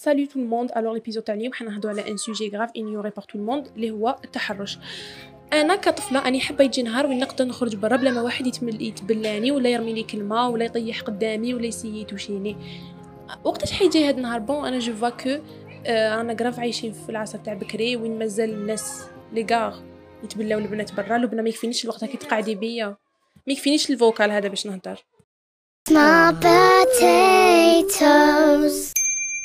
salut tout le monde alors l'épisode تاع اليوم حنا نهضروا على un sujet grave ignoré par tout le monde اللي هو التحرش أنا كطفلة اني حابه يجي نهار وين نقدر نخرج برا بلا ما واحد يتبلاني ولا يرمي لي كلمة ولا يطيح قدامي ولا يسيي توشيني. وقتاش حيجي هاد النهار؟ bon أنا je vois que رانا grave عايشين في العصر تاع بكري وين مازال الناس les gars يتبلاو البنات برا لو بنا ما يكفينيش الوقت كي تقعدي بيا. ما يكفينيش ال vocal هذا باش نهضر.